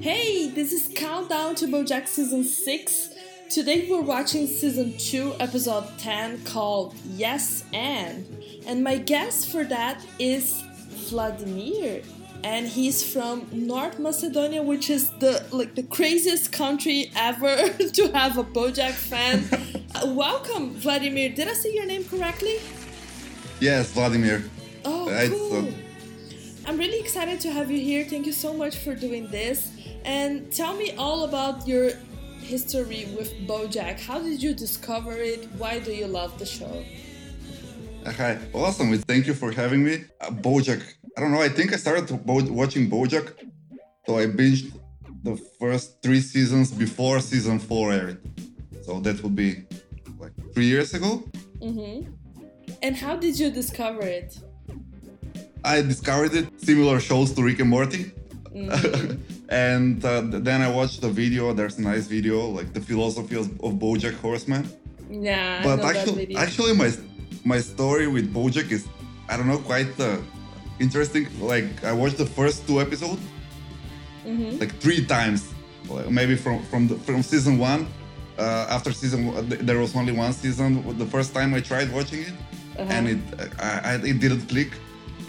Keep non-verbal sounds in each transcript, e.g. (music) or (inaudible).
Hey, this is Countdown to Bojack Season 6. Today we're watching Season 2, Episode 10 called Yes and. And my guest for that is Vladimir. And he's from North Macedonia, which is the like the craziest country ever (laughs) to have a Bojack fan. (laughs) Uh, welcome, Vladimir. Did I say your name correctly? Yes, Vladimir. Oh, Right, cool. so- I'm really excited to have you here. Thank you so much for doing this. And tell me all about your history with Bojack. How did you discover it? Why do you love the show? Hi, awesome. Thank you for having me. Uh, Bojack. I don't know. I think I started bo- watching Bojack, so I binged the first three seasons before season four aired. So that would be like three years ago. Mm-hmm. And how did you discover it? I discovered it similar shows to Rick and Morty. Mhm. (laughs) and uh, then I watched the video. There's a nice video, like the philosophy of, of BoJack Horseman. yeah, but actually, actually, my my story with BoJack is I don't know quite uh, interesting. Like I watched the first two episodes Mhm. like three times, like, maybe from from the, from season one. Uh, after season, there was only one season. The first time I tried watching it, Uh-huh. and it I, I, it didn't click.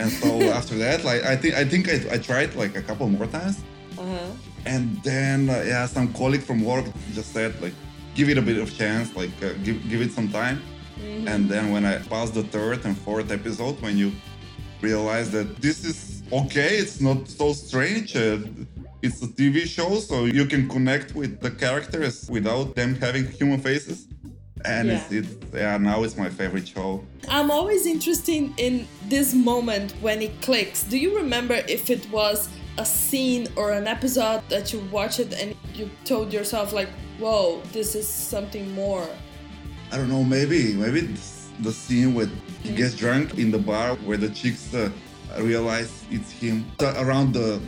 And so (laughs) after that, like I think I think I, I tried like a couple more times. Uh-huh. And then uh, yeah, some colleague from work just said like, give it a bit of chance, like uh, give give it some time. Mhm. And then when I passed the third and fourth episode, when you realize that this is okay, it's not so strange. Uh, it's a TV show, so you can connect with the characters without them having human faces. And it's, Yeah. it's yeah, now it's my favorite show. I'm always interested in this moment when it clicks. Do you remember if it was a scene or an episode that you watched it and you told yourself like, "Whoa, this is something more." I don't know, maybe maybe it's the scene where he gets drunk in the bar where the chicks uh, realize it's him. Around the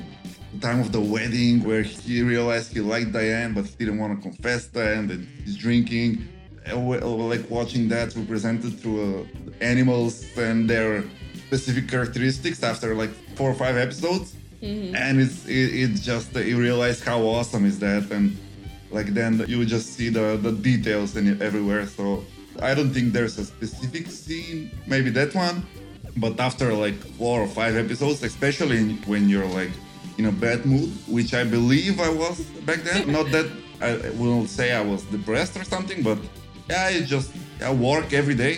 time of the wedding where he realized he liked Diane but didn't want to confess that and then he's drinking. Uh, uh, Like watching that represented through uh, animals and their specific characteristics after like four or five episodes. And it's it, it's just uh, you realize how awesome is that and like then you just see the the details in everywhere so i don't think there's a specific scene maybe that one but after like four or five episodes especially when you're like in a bad mood which i believe i was back then (laughs) not that i will say i was depressed or something but yeah i just i work every day,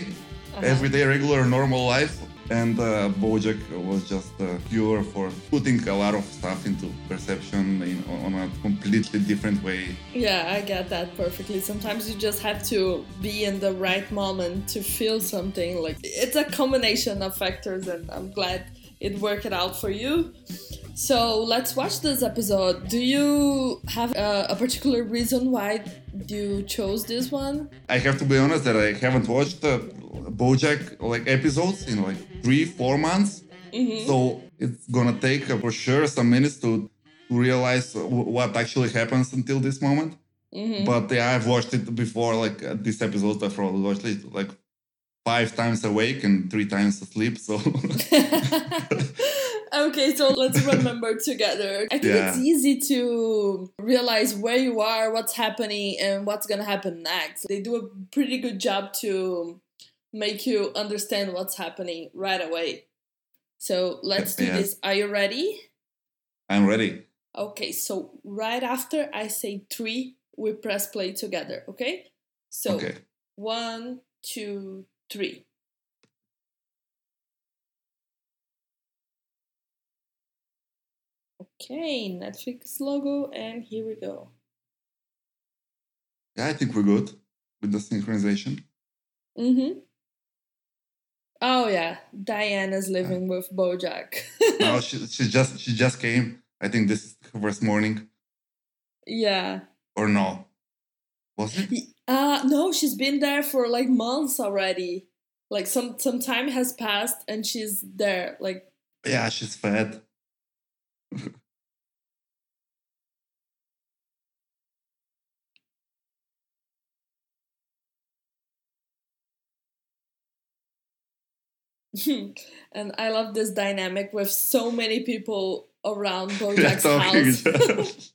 Uh-huh. everyday regular normal life and uh, Bojack was just a cure for putting a lot of stuff into perception in, on a completely different way. Yeah, I get that perfectly. Sometimes you just have to be in the right moment to feel something. Like it's a combination of factors, and I'm glad it worked out for you. So let's watch this episode. Do you have a, a particular reason why you chose this one? I have to be honest that I haven't watched uh, BoJack like episodes in like three, four months. So it's gonna take uh, for sure some minutes to, realize w- what actually happens until this moment. Mhm. But yeah, I've watched it before. Like uh, this episode, I've probably watched it like five times awake and three times asleep. So (laughs) okay, so let's remember together. I think it's easy to realize where you are, what's happening, and what's gonna happen next. They do a pretty good job to make you understand what's happening right away. So let's do Yeah. this. Are you ready? I'm ready. Okay, so right after I say three, we press play together, okay? So Okay. one, two, three. Okay, Netflix logo, and here we go. Yeah, I think we're good with the synchronization. Mm-hmm. Oh yeah, Diana's living with Bojack. (laughs) no, she, she just she just came. I think this is her first morning, yeah. or no? Was it? Uh no, she's been there for like months already. Like some some time has passed and she's there. Like Yeah, she's fat. (laughs) and I love this dynamic with so many people around (laughs) Bojack's house. (laughs)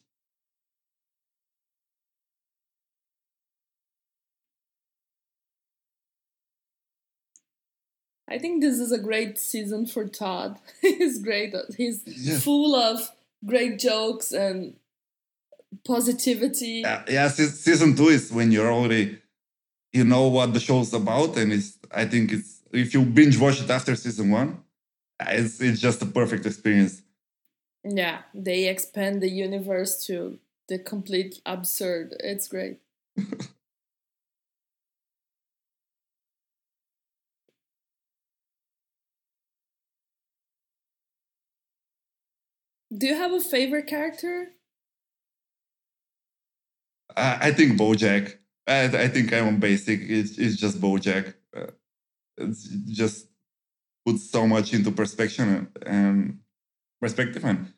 I think this is a great season for Todd. (laughs) He's great. He's yeah. full of great jokes and positivity. Uh, yeah, season two is when you're already, you know what the show's about, and it's. I think it's if you binge watch it after season one, it's it's just a perfect experience. Yeah, they expand the universe to the complete absurd. It's great. (laughs) Do you have a favorite character? I, I think Bojack. I, I think I'm on basic. It's, it's just Bojack. Uh, it's just puts so much into perspective and perspective, and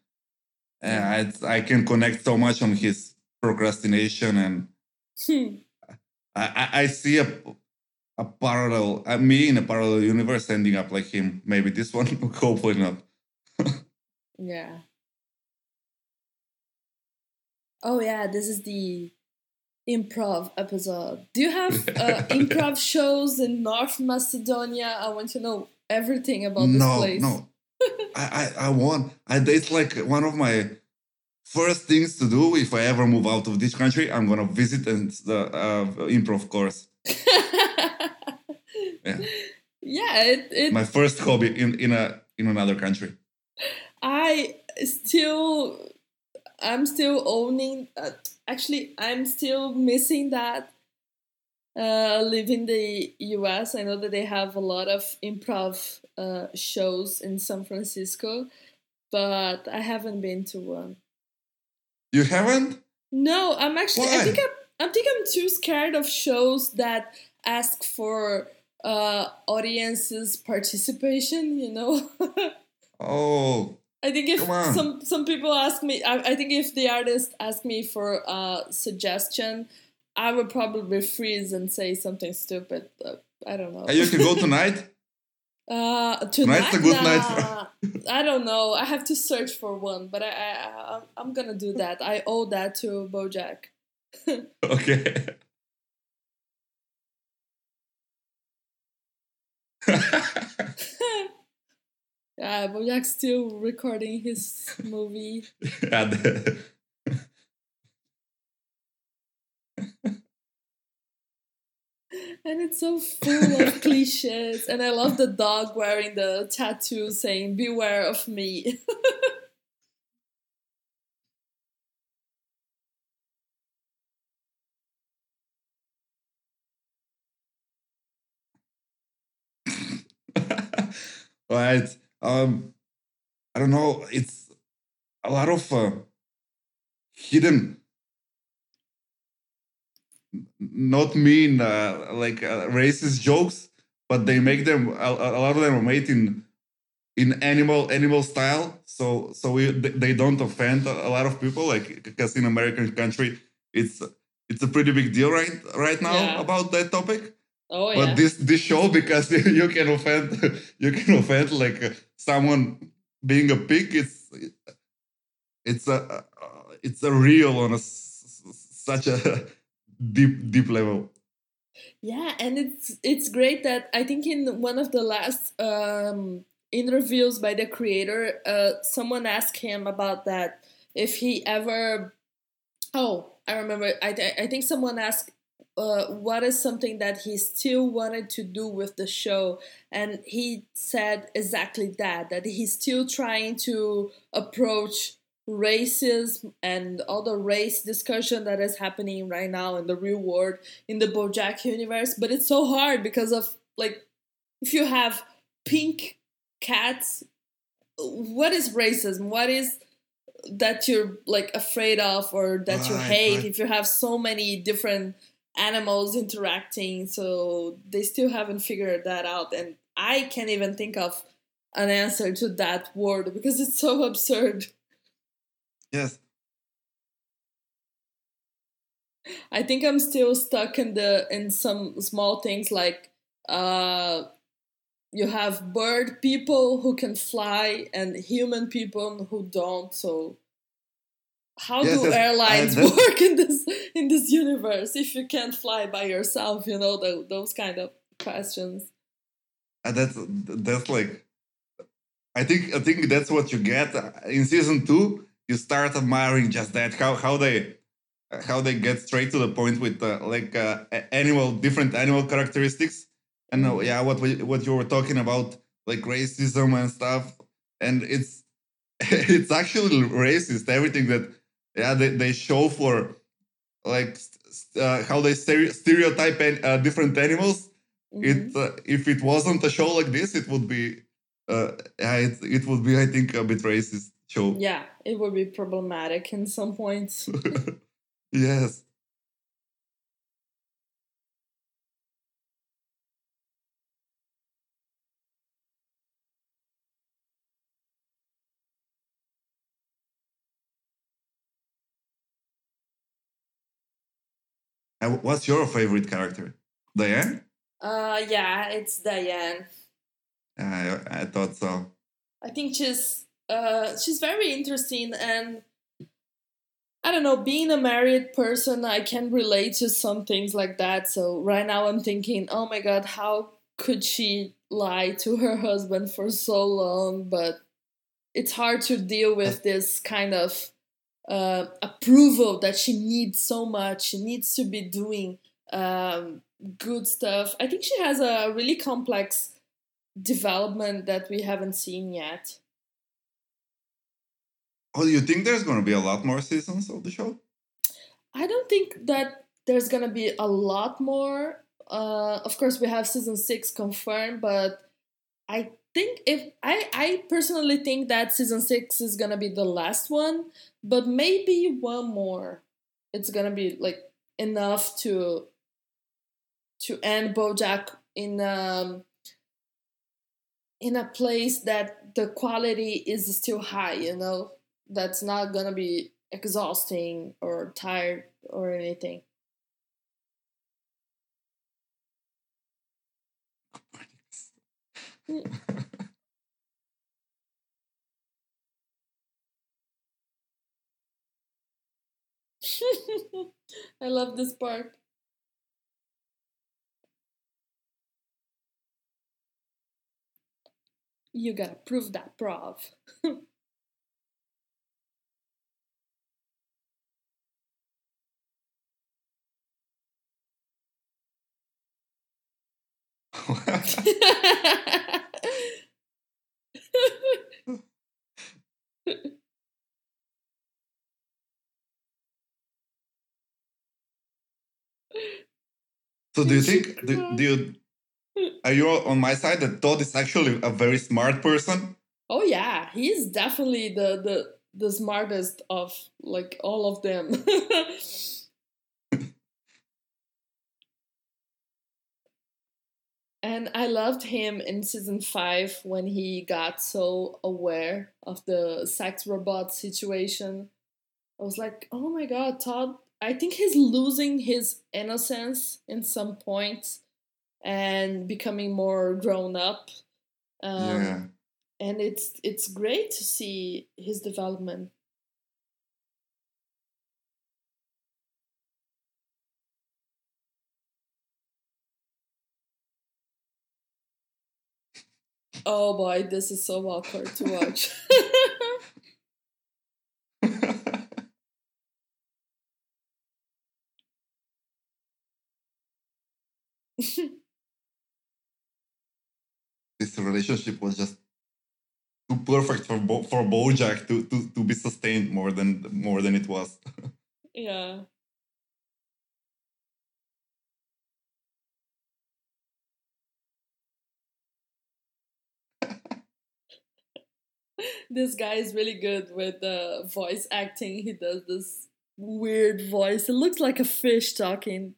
uh, I, I can connect so much on his procrastination, and hmm. I, I see a a parallel, uh, me in a parallel universe ending up like him. Maybe this (laughs) one, hopefully not. yeah. Oh yeah, this is the improv episode. Do you have (laughs) uh, improv shows in North Macedonia? I want to know everything about this no, place. No, (laughs) I, I, I want. I, it's like one of my first things to do if I ever move out of this country. I'm gonna visit and the uh, improv course. (laughs) yeah, yeah. It, it, my first hobby in in a in another country. I still I'm still owning. Uh, actually, I'm still missing that. Uh, live in the U.S. I know that they have a lot of improv uh, shows in San Francisco, but I haven't been to one. You haven't? No, I'm actually. Why? I think I'm. I think I'm too scared of shows that ask for uh, audiences' participation. You know. (laughs) oh, I think if some some people ask me, I, I think if the artist asked me for a suggestion, I would probably freeze and say something stupid. I don't know. you can go tonight. (laughs) Uh, tonight, Tonight's a good night. For... (laughs) I don't know. I have to search for one, but I, I I'm gonna do that. I owe that to BoJack. (laughs) okay. Uh, yeah, Bojack's still recording his movie. (laughs) (laughs) and it's so full of (laughs) cliches. And I love the dog wearing the tattoo saying, Beware of me. right um, I don't know. It's a lot of uh, hidden, not mean uh, like uh, racist jokes, but they make them a, a, lot of them are made in in animal animal style. So so we, they don't offend a lot of people. Like because in American country, it's it's a pretty big deal right right now yeah. about that topic. Oh, but this this show because (laughs) you can offend you can offend like someone being a pig. It's it's a it's a real on a such a (laughs) deep deep level. Yeah, and it's it's great that I think in one of the last um, interviews by the creator, uh, someone asked him about that if he ever. Oh, I remember. I th- I think someone asked uh, what is something that he still wanted to do with the show? And he said exactly that that he's still trying to approach racism and all the race discussion that is happening right now in the real world in the bojack universe. But it's so hard because of like if you have pink cats what is racism? What is that you're like afraid of or that you hate right. if you have so many different animals interacting so they still haven't figured that out and i can't even think of an answer to that word because it's so absurd yes i think i'm still stuck in the in some small things like uh you have bird people who can fly and human people who don't. So how Yes, do airlines (laughs) I- work in this in this universe if you can't fly by yourself? You know tho- those kind of questions. And that's that's like I think I think that's what you get in season two. You start admiring just that how how they how they get straight to the point with uh, like uh, animal different animal characteristics and uh, yeah what we, what you were talking about like racism and stuff and it's (laughs) it's actually racist everything that yeah they, they show for like uh, how they stereotype an- uh, different animals Mhm. it uh, if it wasn't a show like this it would be uh yeah, it, it would be i think a bit racist show Yeah, it would be problematic in some points. (laughs) yes what's your favorite character diane uh, yeah, it's Diane. I, I thought so I think she's uh she's very interesting and I don't know, being a married person, I can relate to some things like that. So right now I'm thinking, oh my god, how could she lie to her husband for so long? But it's hard to deal with this kind of uh, approval that she needs so much. She needs to be doing um, good stuff. I think she has a really complex development that we haven't seen yet. oh do you think there's going to be a lot more seasons of the show I don't think that there's gonna be a lot more. Uh, of course, we have season six confirmed, but I think if I I personally think that season six is gonna be the last one, but maybe one more. It's gonna be like enough to to end BoJack in um in a place that the quality is still high. You know, that's not gonna be exhausting or tired or anything. (laughs) I love this part. You gotta prove that, prov. (laughs) so do you think do, (laughs) do you are you on my side that Todd is actually a very smart person oh yeah, he's definitely the the the smartest of like all of them. (laughs) and I loved him in season five when he got so aware of the sex robot situation. I was like, oh my god, Todd. I think he's losing his innocence in some points and becoming more grown up. Um, yeah and it's it's great to see his development. Oh boy, this is so awkward to watch. (laughs) this relationship was just too perfect for Bo- for Bojack to, to to be sustained more than more than it was. (laughs) yeah. (laughs) this guy is really good with uh, voice acting. He does this weird voice. It looks like a fish talking.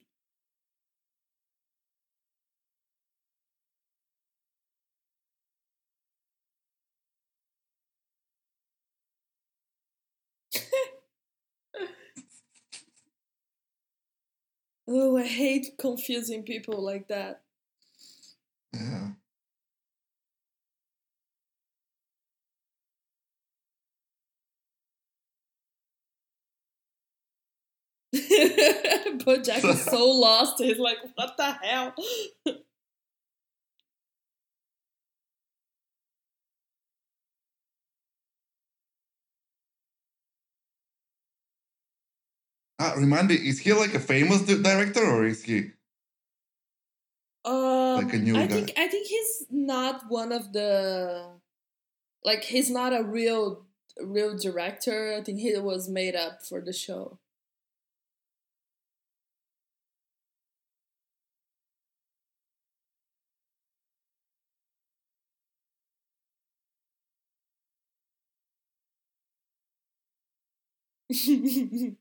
(laughs) Oh, I hate confusing people like that. (laughs) Bojack is so (laughs) lost. He's like, what the hell? Ah, remind me, is he like a famous director or is he? Um, Like a new I guy. think I think he's not one of the like he's not a real real director. I think he was made up for the show. (laughs)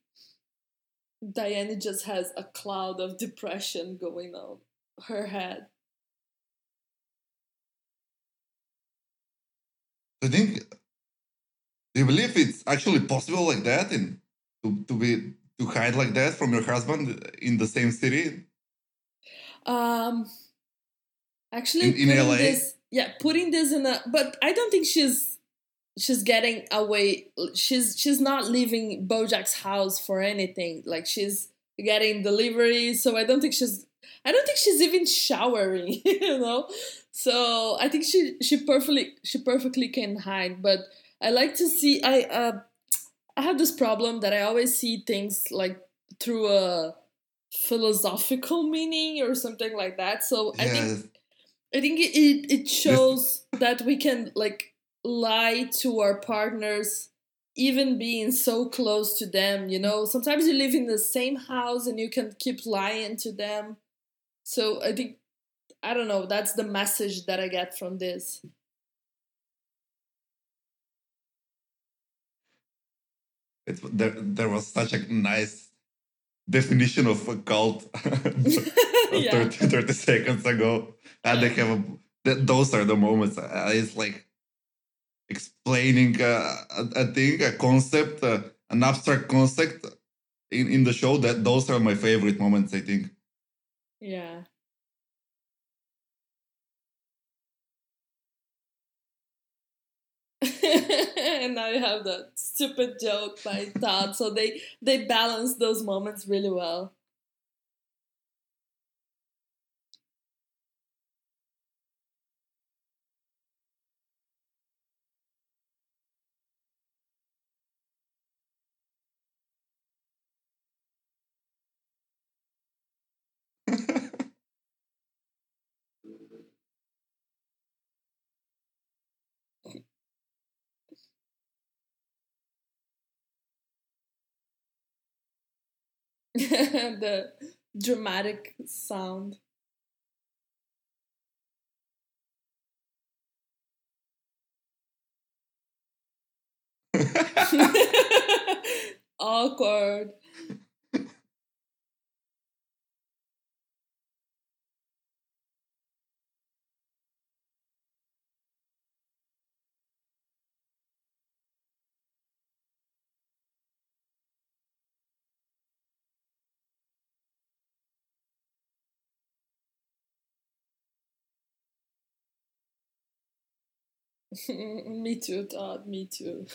Diana just has a cloud of depression going on her head. I think. Do you believe it's actually possible like that, and to, to be to hide like that from your husband in the same city? Um, actually, In- in LA? this, yeah, putting this in a, but I don't think she's she's getting away. She's she's not leaving Bojack's house for anything. Like she's getting deliveries, so I don't think she's. I don't think she's even showering, (laughs) you know. So I think she she perfectly she perfectly can hide. But I like to see. I uh, I have this problem that I always see things like through a philosophical (laughs) meaning or something like that. So I think I think it, it, it shows that we can like lie to our partners even being so close to them, you know. Sometimes you live in the same house and you can keep lying to them. So I think I don't know, that's the message that I get from this. It, there, there was such a nice definition of a cult (laughs) (laughs) Yeah. 30, 30 seconds ago. And they have a, those are the moments. It's like explaining uh, a, a thing, a concept, uh, an abstract concept in, in the show. That those are my favorite moments, I think. Yeah. (laughs) and now you have the stupid joke by Todd. So they they balance those moments really well. (laughs) the dramatic sound. (laughs) (laughs) Awkward. (laughs) me too, Todd. Me too.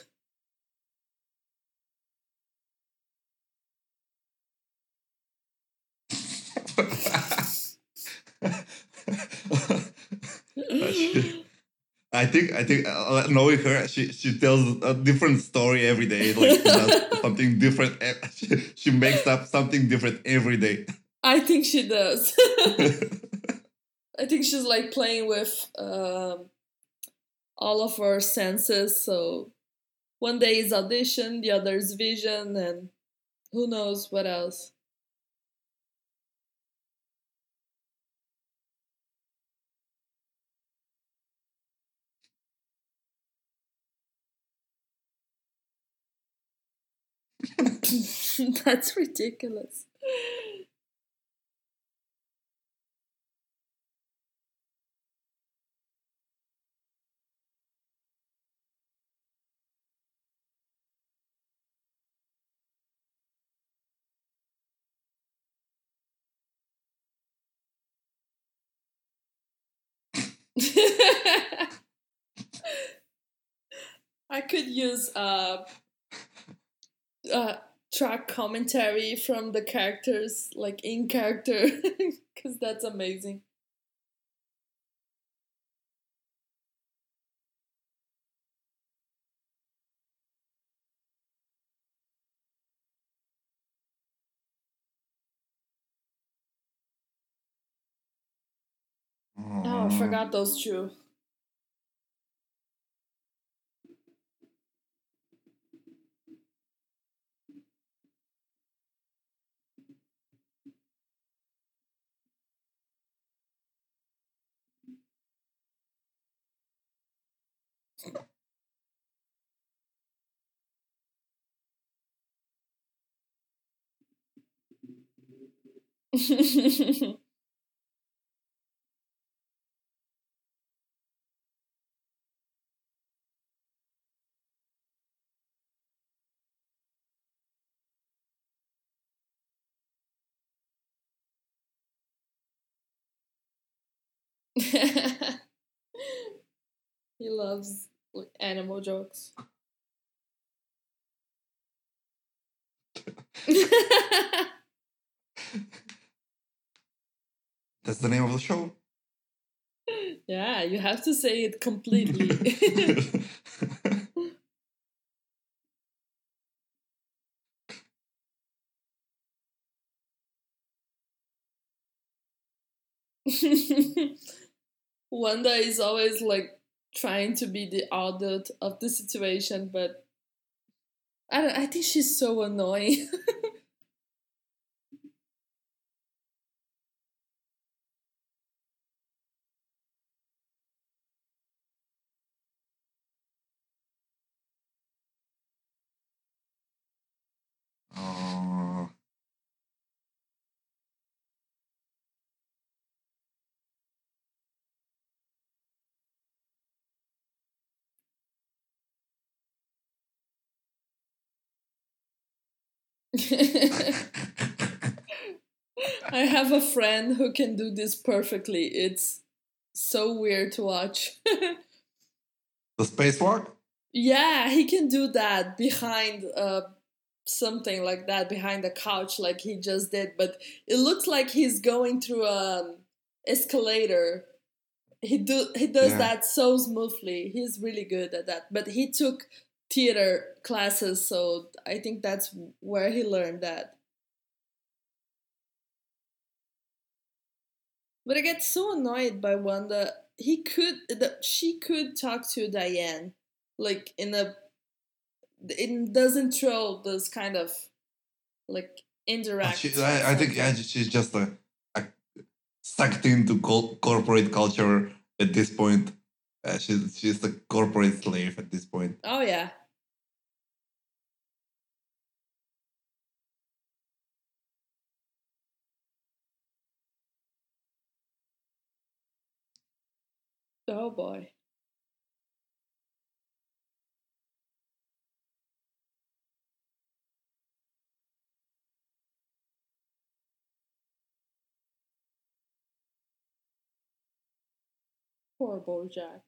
I think I think uh, knowing her, she she tells a different story every day. Like (laughs) something different. She, she makes up something different every day. I think she does. (laughs) I think she's like playing with um, all of our senses. So one day is audition, the other is vision, and who knows what else. (laughs) That's ridiculous. (laughs) I could use uh, uh, track commentary from the characters, like in character, (laughs) because that's amazing. Oh, I forgot those two. (laughs) (laughs) he loves animal jokes. (laughs) That's the name of the show. yeah, you have to say it completely. (laughs) Wanda is always like trying to be the adult of the situation, but I don't, I think she's so annoying. (laughs) I have a friend who can do this perfectly. It's so weird to watch. the spacewalk? yeah, he can do that behind uh, something like that, behind the couch, like he just did. But it looks like he's going through an escalator. He do he does Yeah. that so smoothly. He's really good at that. But he took theater classes, so I think that's where he learned that. But I get so annoyed by Wanda. He could, the, she could talk to Diane, like in a. It doesn't throw this kind of, like indirect. She, I, I think yeah, she's just a, a sucked into corporate culture at this point. Uh, she's she's a corporate slave at this point. Oh yeah. Oh boy. Poor Bojack.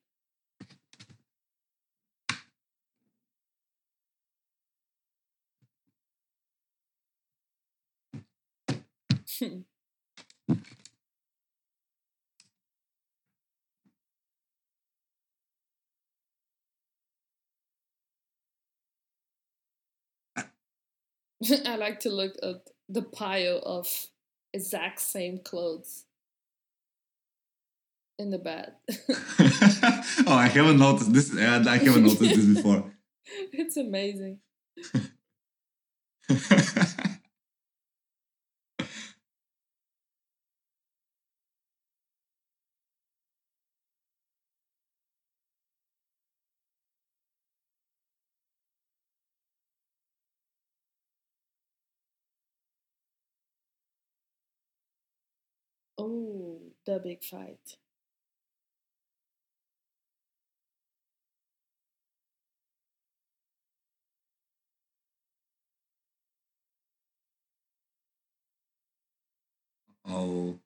(laughs) I like to look at the pile of exact same clothes in the bed. (laughs) oh, I haven't noticed this. Uh, I haven't noticed this (laughs) before. it's amazing. Oh, the big fight. oh,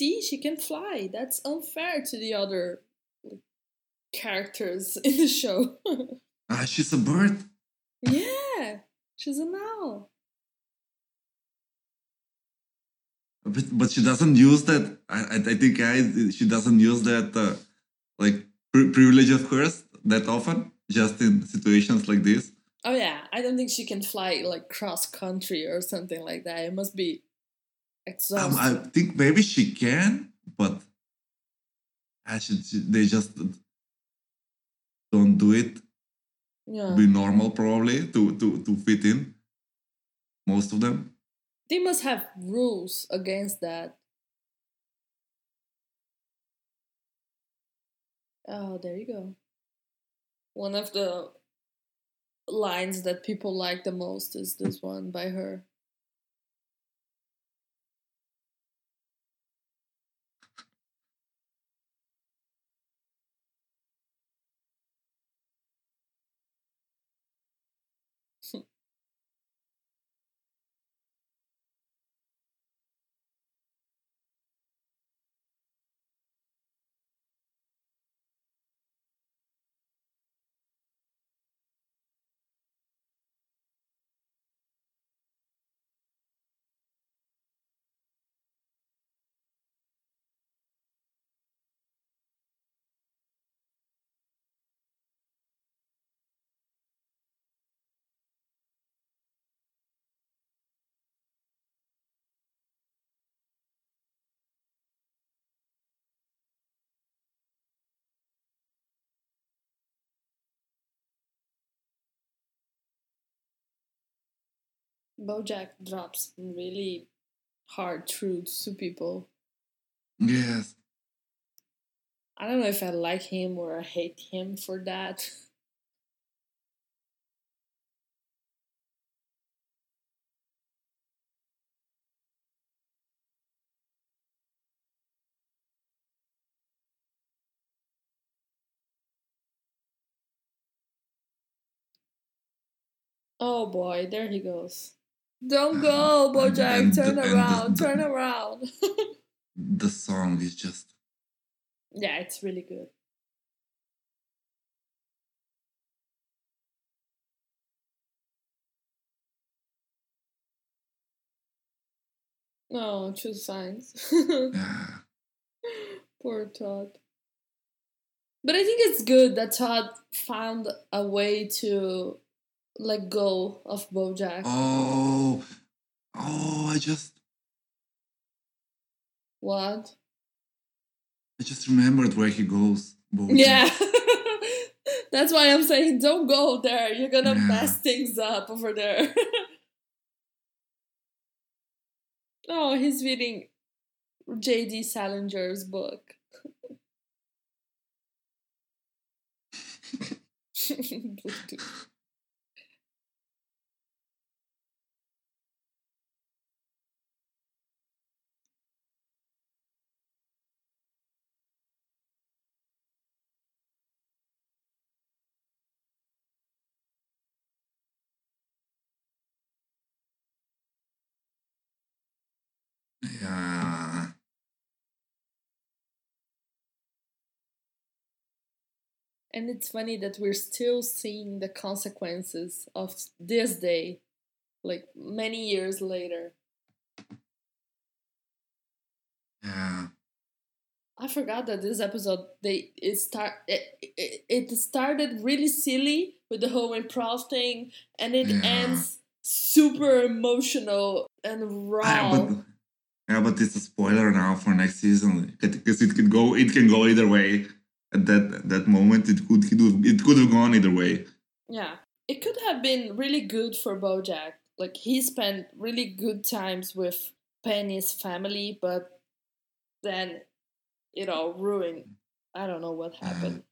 see, she can fly. That's unfair to the other characters (laughs) in the show. Ah, she's a bird. yeah, she's an owl. But, but she doesn't use that. I, I, I think I, she doesn't use that uh, like pri- privilege of hers that often, just in situations like this. Oh yeah, I don't think she can fly like cross country or something like that. It must be Um. I think maybe she can, but they just don't do it. yeah. Be normal probably to to to fit in. Most of them. They must have rules against that. Oh, there you go. One of the lines that people like the most is this one by her. Bojack drops really hard truths to people. Yes. I don't know if I like him or I hate him for that. Oh boy, there he goes. Don't go, (laughs) Bojack, and- turn and around, the- turn around. (laughs) The song is just yeah, it's really good. No, choose signs. yeah. Poor Todd. But I think it's good that Todd found a way to let go of Bojack. Oh, oh! I just What? I just remembered where he goes. Bojack. Yeah. (laughs) That's why I'm saying don't go there. You're gonna Yeah. mess things up over there. (laughs) oh, he's reading J.D. Salinger's book. (laughs) And it's funny that we're still seeing the consequences of this day, like many years later. Yeah. I forgot that this episode they it start it, it, it started really silly with the whole improv thing, and it Yeah. ends super emotional and raw. Ah, but yeah, but it's a spoiler now for next season because it could go it can go either way. At that that moment, it could it could it could have gone either way. Yeah, it could have been really good for BoJack. Like he spent really good times with Penny's family, but then it all ruined. I don't know what uh-huh. happened.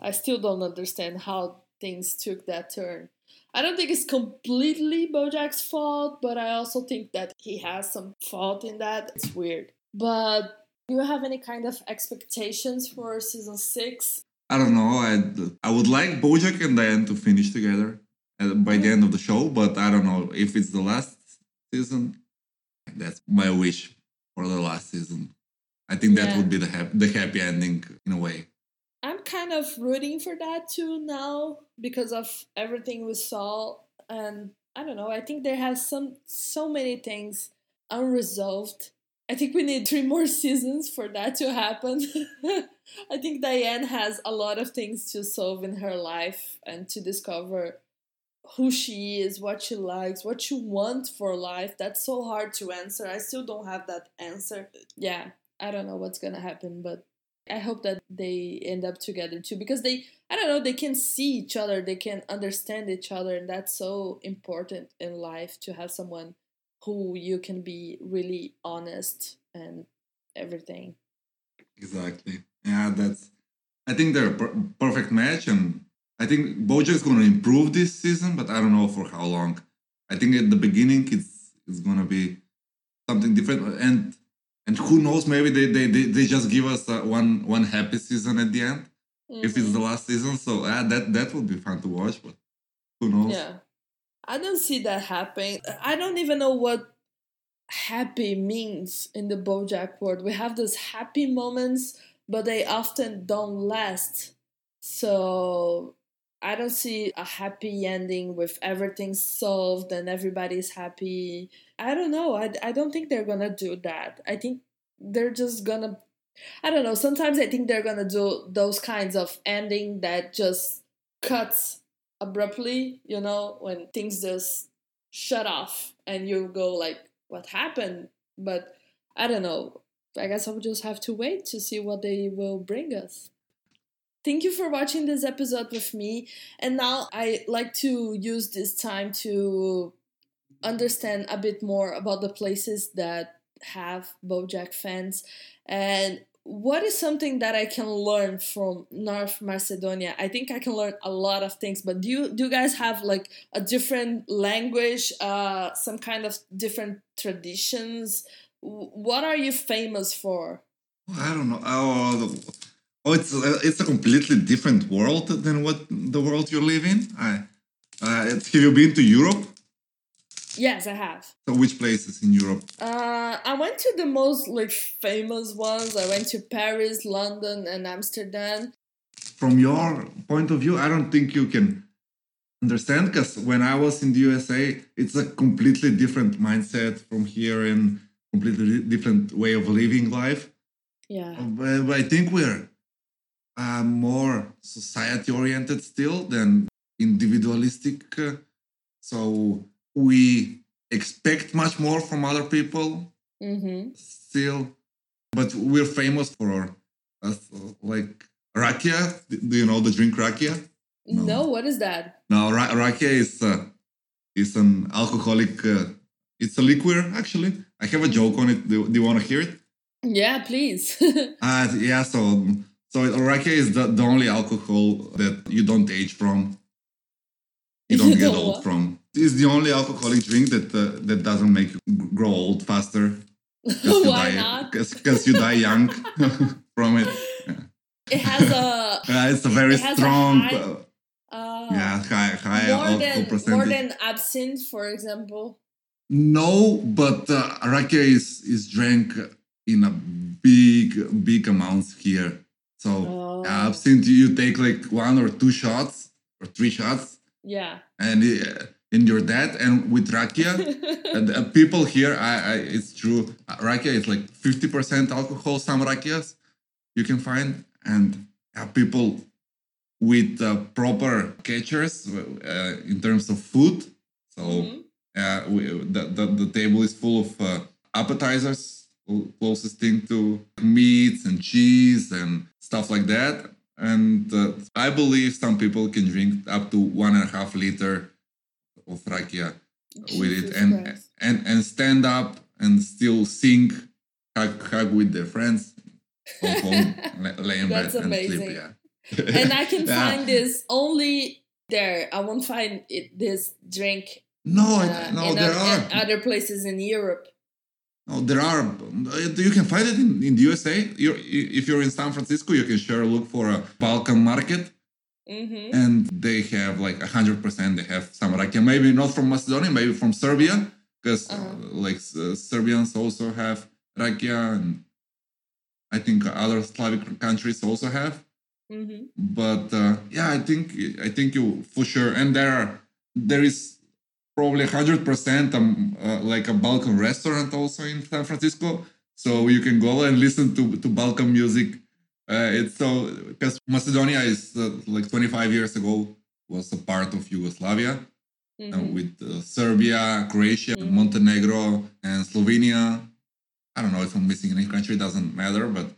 I still don't understand how things took that turn. I don't think it's completely BoJack's fault, but I also think that he has some fault in that. It's weird. But do you have any kind of expectations for season six? I don't know. I I would like BoJack and Diane to finish together by the end of the show, but I don't know if it's the last season. That's my wish for the last season. I think that Yeah. would be the happy, the happy ending in a way. I'm kind of rooting for that too now because of everything we saw and I don't know, I think there has some so many things unresolved. I think we need three more (laughs) seasons for that to happen. (laughs) I think Diane has a lot of things to solve in her life and to discover who she is, what she likes, what she wants for life. That's so hard to answer. I still don't have that answer. Yeah, I don't know what's gonna happen, but I hope that they end up together too because they I don't know they can see each other they can understand each other and that's so important in life to have someone who you can be really honest and everything Exactly. Yeah, that's. I think they're a per- perfect match, and I think Bojack's going to improve this season, but I don't know for how long. I think at the beginning it's it's going to be something different, and and who knows? Maybe they they, they, they just give us uh, one one happy season at the end if it's Mhm. the last season. So uh, that that would be fun to watch, but who knows? yeah I don't see that happening I don't even know what happy means in the Bojack world we have those happy moments but they often don't last so I don't see a happy ending with everything solved and everybody's happy. I don't know. I, I don't think they're gonna do that. I think they're just gonna. I don't know. Sometimes I think they're gonna do those kinds of ending that just cuts abruptly. You know, when things just shut off and you go like, "What happened?" But I don't know. I guess I'll just have to wait to see what they will bring us. Thank you for watching this episode with me. And now I like to use this time to understand a bit more about the places that have Bojack fans and what is something that I can learn from North Macedonia? I think I can learn a lot of things, but do you do you guys have like a different language, uh, some kind of different traditions? What are you famous for? I don't know. Oh, oh, it's a, it's a completely different world than what the world you live in. I, uh, have you been to Europe? Yes, I have. So which places in Europe? Uh, I went to the most like famous ones. I went to Paris, London, and Amsterdam. From your point of view, I don't think you can understand because when I was in the USA, it's a completely different mindset from here and completely different way of living life. Yeah. But, but I think we're uh, more society oriented still than individualistic. uh, so we expect much more from other people Mm-hmm. still, but we're famous for uh, like rakia. Do you know the drink rakia? No. No. what is that? No, ra- rakia is uh, is an alcoholic. Uh, it's a liquor actually. I have a joke on it. Do, do you want to hear it? Yeah, please. (laughs) Uh, yeah, so so rakia is the, the only alcohol that you don't age from. You don't get (laughs) old from. It's the only alcoholic drink that uh, that doesn't make you grow old faster. (laughs) Why die, not? (laughs) Because you die young (laughs) from it. It has a it's a very It has a strong, high- uh, uh, yeah, high high more alcohol than percentage. more than absinthe, for example. No, but uh, rakia is is drank in a big big amounts here. So Oh. absinthe you take like one or two shots or three shots, Yeah. and uh, and you're dead. And with rakia, (laughs) and uh, people here, I, I it's true. Rakia is like fifty percent alcohol. Some rakias you can find, and uh, people with uh, proper catchers uh, in terms of food. So Mhm. uh, we, the, the the table is full of uh, appetizers, closest thing to meats and cheese and stuff like that. And uh, I believe some people can drink up to one and a half liter of rakia with it and Christ. and and stand up and still sing hug hug with their friends go home lay in bed and sleep yeah and I can (laughs) Yeah. find this only there. I won't find it, this drink no uh, no in, there are other places in Europe. no there are you can find it in, in the usa you're, if you're in san francisco you can sure look for a balkan market hmm and they have like 100% they have some rakia maybe not from macedonia maybe from serbia because Uh-huh. like uh, serbians also have rakia and I think other Slavic countries also have. Mm-hmm. But uh, yeah, I think I think you for sure. And there are there is probably hundred percent um uh, like a Balkan restaurant also in San Francisco, so you can go and listen to to Balkan music. Uh, it's so because Macedonia is uh, like 25 years ago was a part of Yugoslavia uh, Mm-hmm. with uh, Serbia, Croatia, Mhm. Montenegro, and Slovenia. I don't know if I'm missing any country, it doesn't matter. But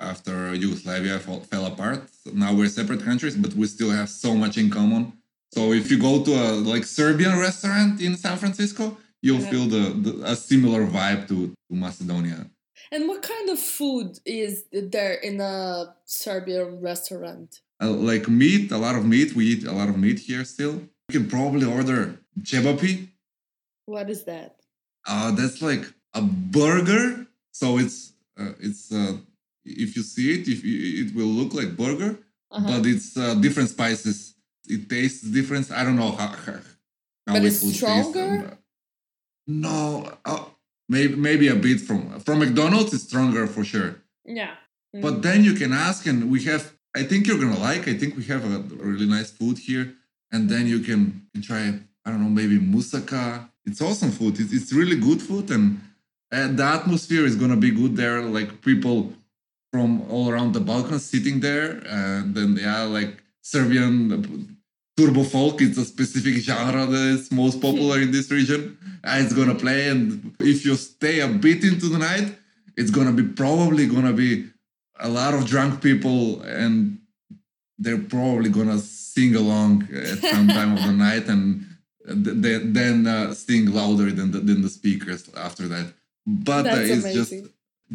after Yugoslavia fall, fell apart, now we're separate countries, but we still have so much in common. So if you go to a like Serbian restaurant in San Francisco, you'll Yeah. feel the, the a similar vibe to, to Macedonia. And what kind of food is there in a Serbian restaurant? Uh, like meat, a lot of meat. We eat a lot of meat here still. You can probably order cevapi. What is that? Uh, that's like a burger. So it's uh, it's uh, if you see it, if you, it will look like burger, Uh-huh. but it's uh, different spices. It tastes different. I don't know how. how how But it it's would taste. stronger? No, uh, maybe maybe a bit from from McDonald's. It's stronger for sure. yeah. Mhm. But then you can ask, and we have. I think you're gonna like. I think we have a really nice food here, and then you can, can try. I don't know, maybe moussaka. It's awesome food. It's, it's really good food, and, and the atmosphere is gonna be good there. Like people from all around the Balkans sitting there, and then yeah, like Serbian turbo folk. It's a specific genre that is most popular in this region. Uh, It's gonna play, and if you stay a bit into the night, it's gonna be probably gonna be a lot of drunk people and they're probably gonna sing along at some time of the (laughs) night and th- th- then uh, sing louder than the, than the speakers after that but uh, it's just amazing.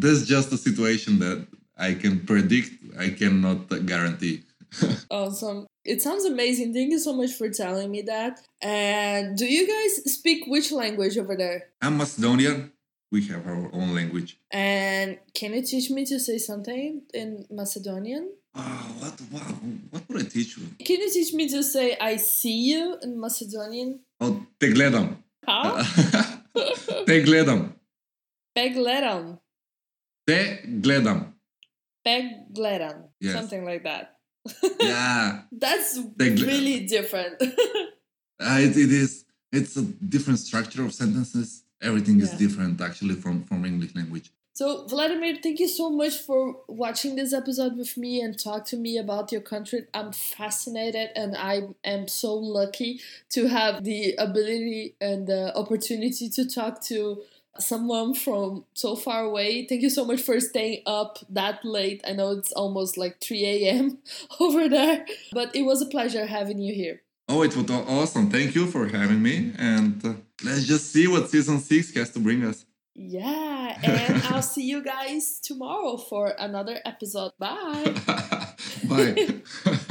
that's just a situation that i can predict i cannot guarantee (laughs) Awesome. It sounds amazing. Thank you so much for telling me that. And do you guys speak which language over there? i'm macedonian we have our own language And can you teach me to say something in Macedonian? oh, what, what what would i teach you Can you teach me to say I see you in Macedonian? oh te gledam How? (laughs) te gledam Pegleram. te gledam Pegleram. Yes. Something like that. Yeah (laughs) That's Pegleram. really different. (laughs) Uh, it, it is. It's a different structure of sentences. Everything is Yeah. different actually from from English language. So, Vladimir, thank you so much for watching this episode with me and talk to me about your country. I'm fascinated and I am so lucky to have the ability and the opportunity to talk to someone from so far away. Thank you so much for staying up that late. I know it's almost like 3 a.m. (laughs) over there, but it was a pleasure having you here. Oh, it was awesome. Thank you for having me. And uh, let's just see what season six has to bring us. Yeah, and (laughs) I'll see you guys tomorrow for another episode. Bye. (laughs) Bye.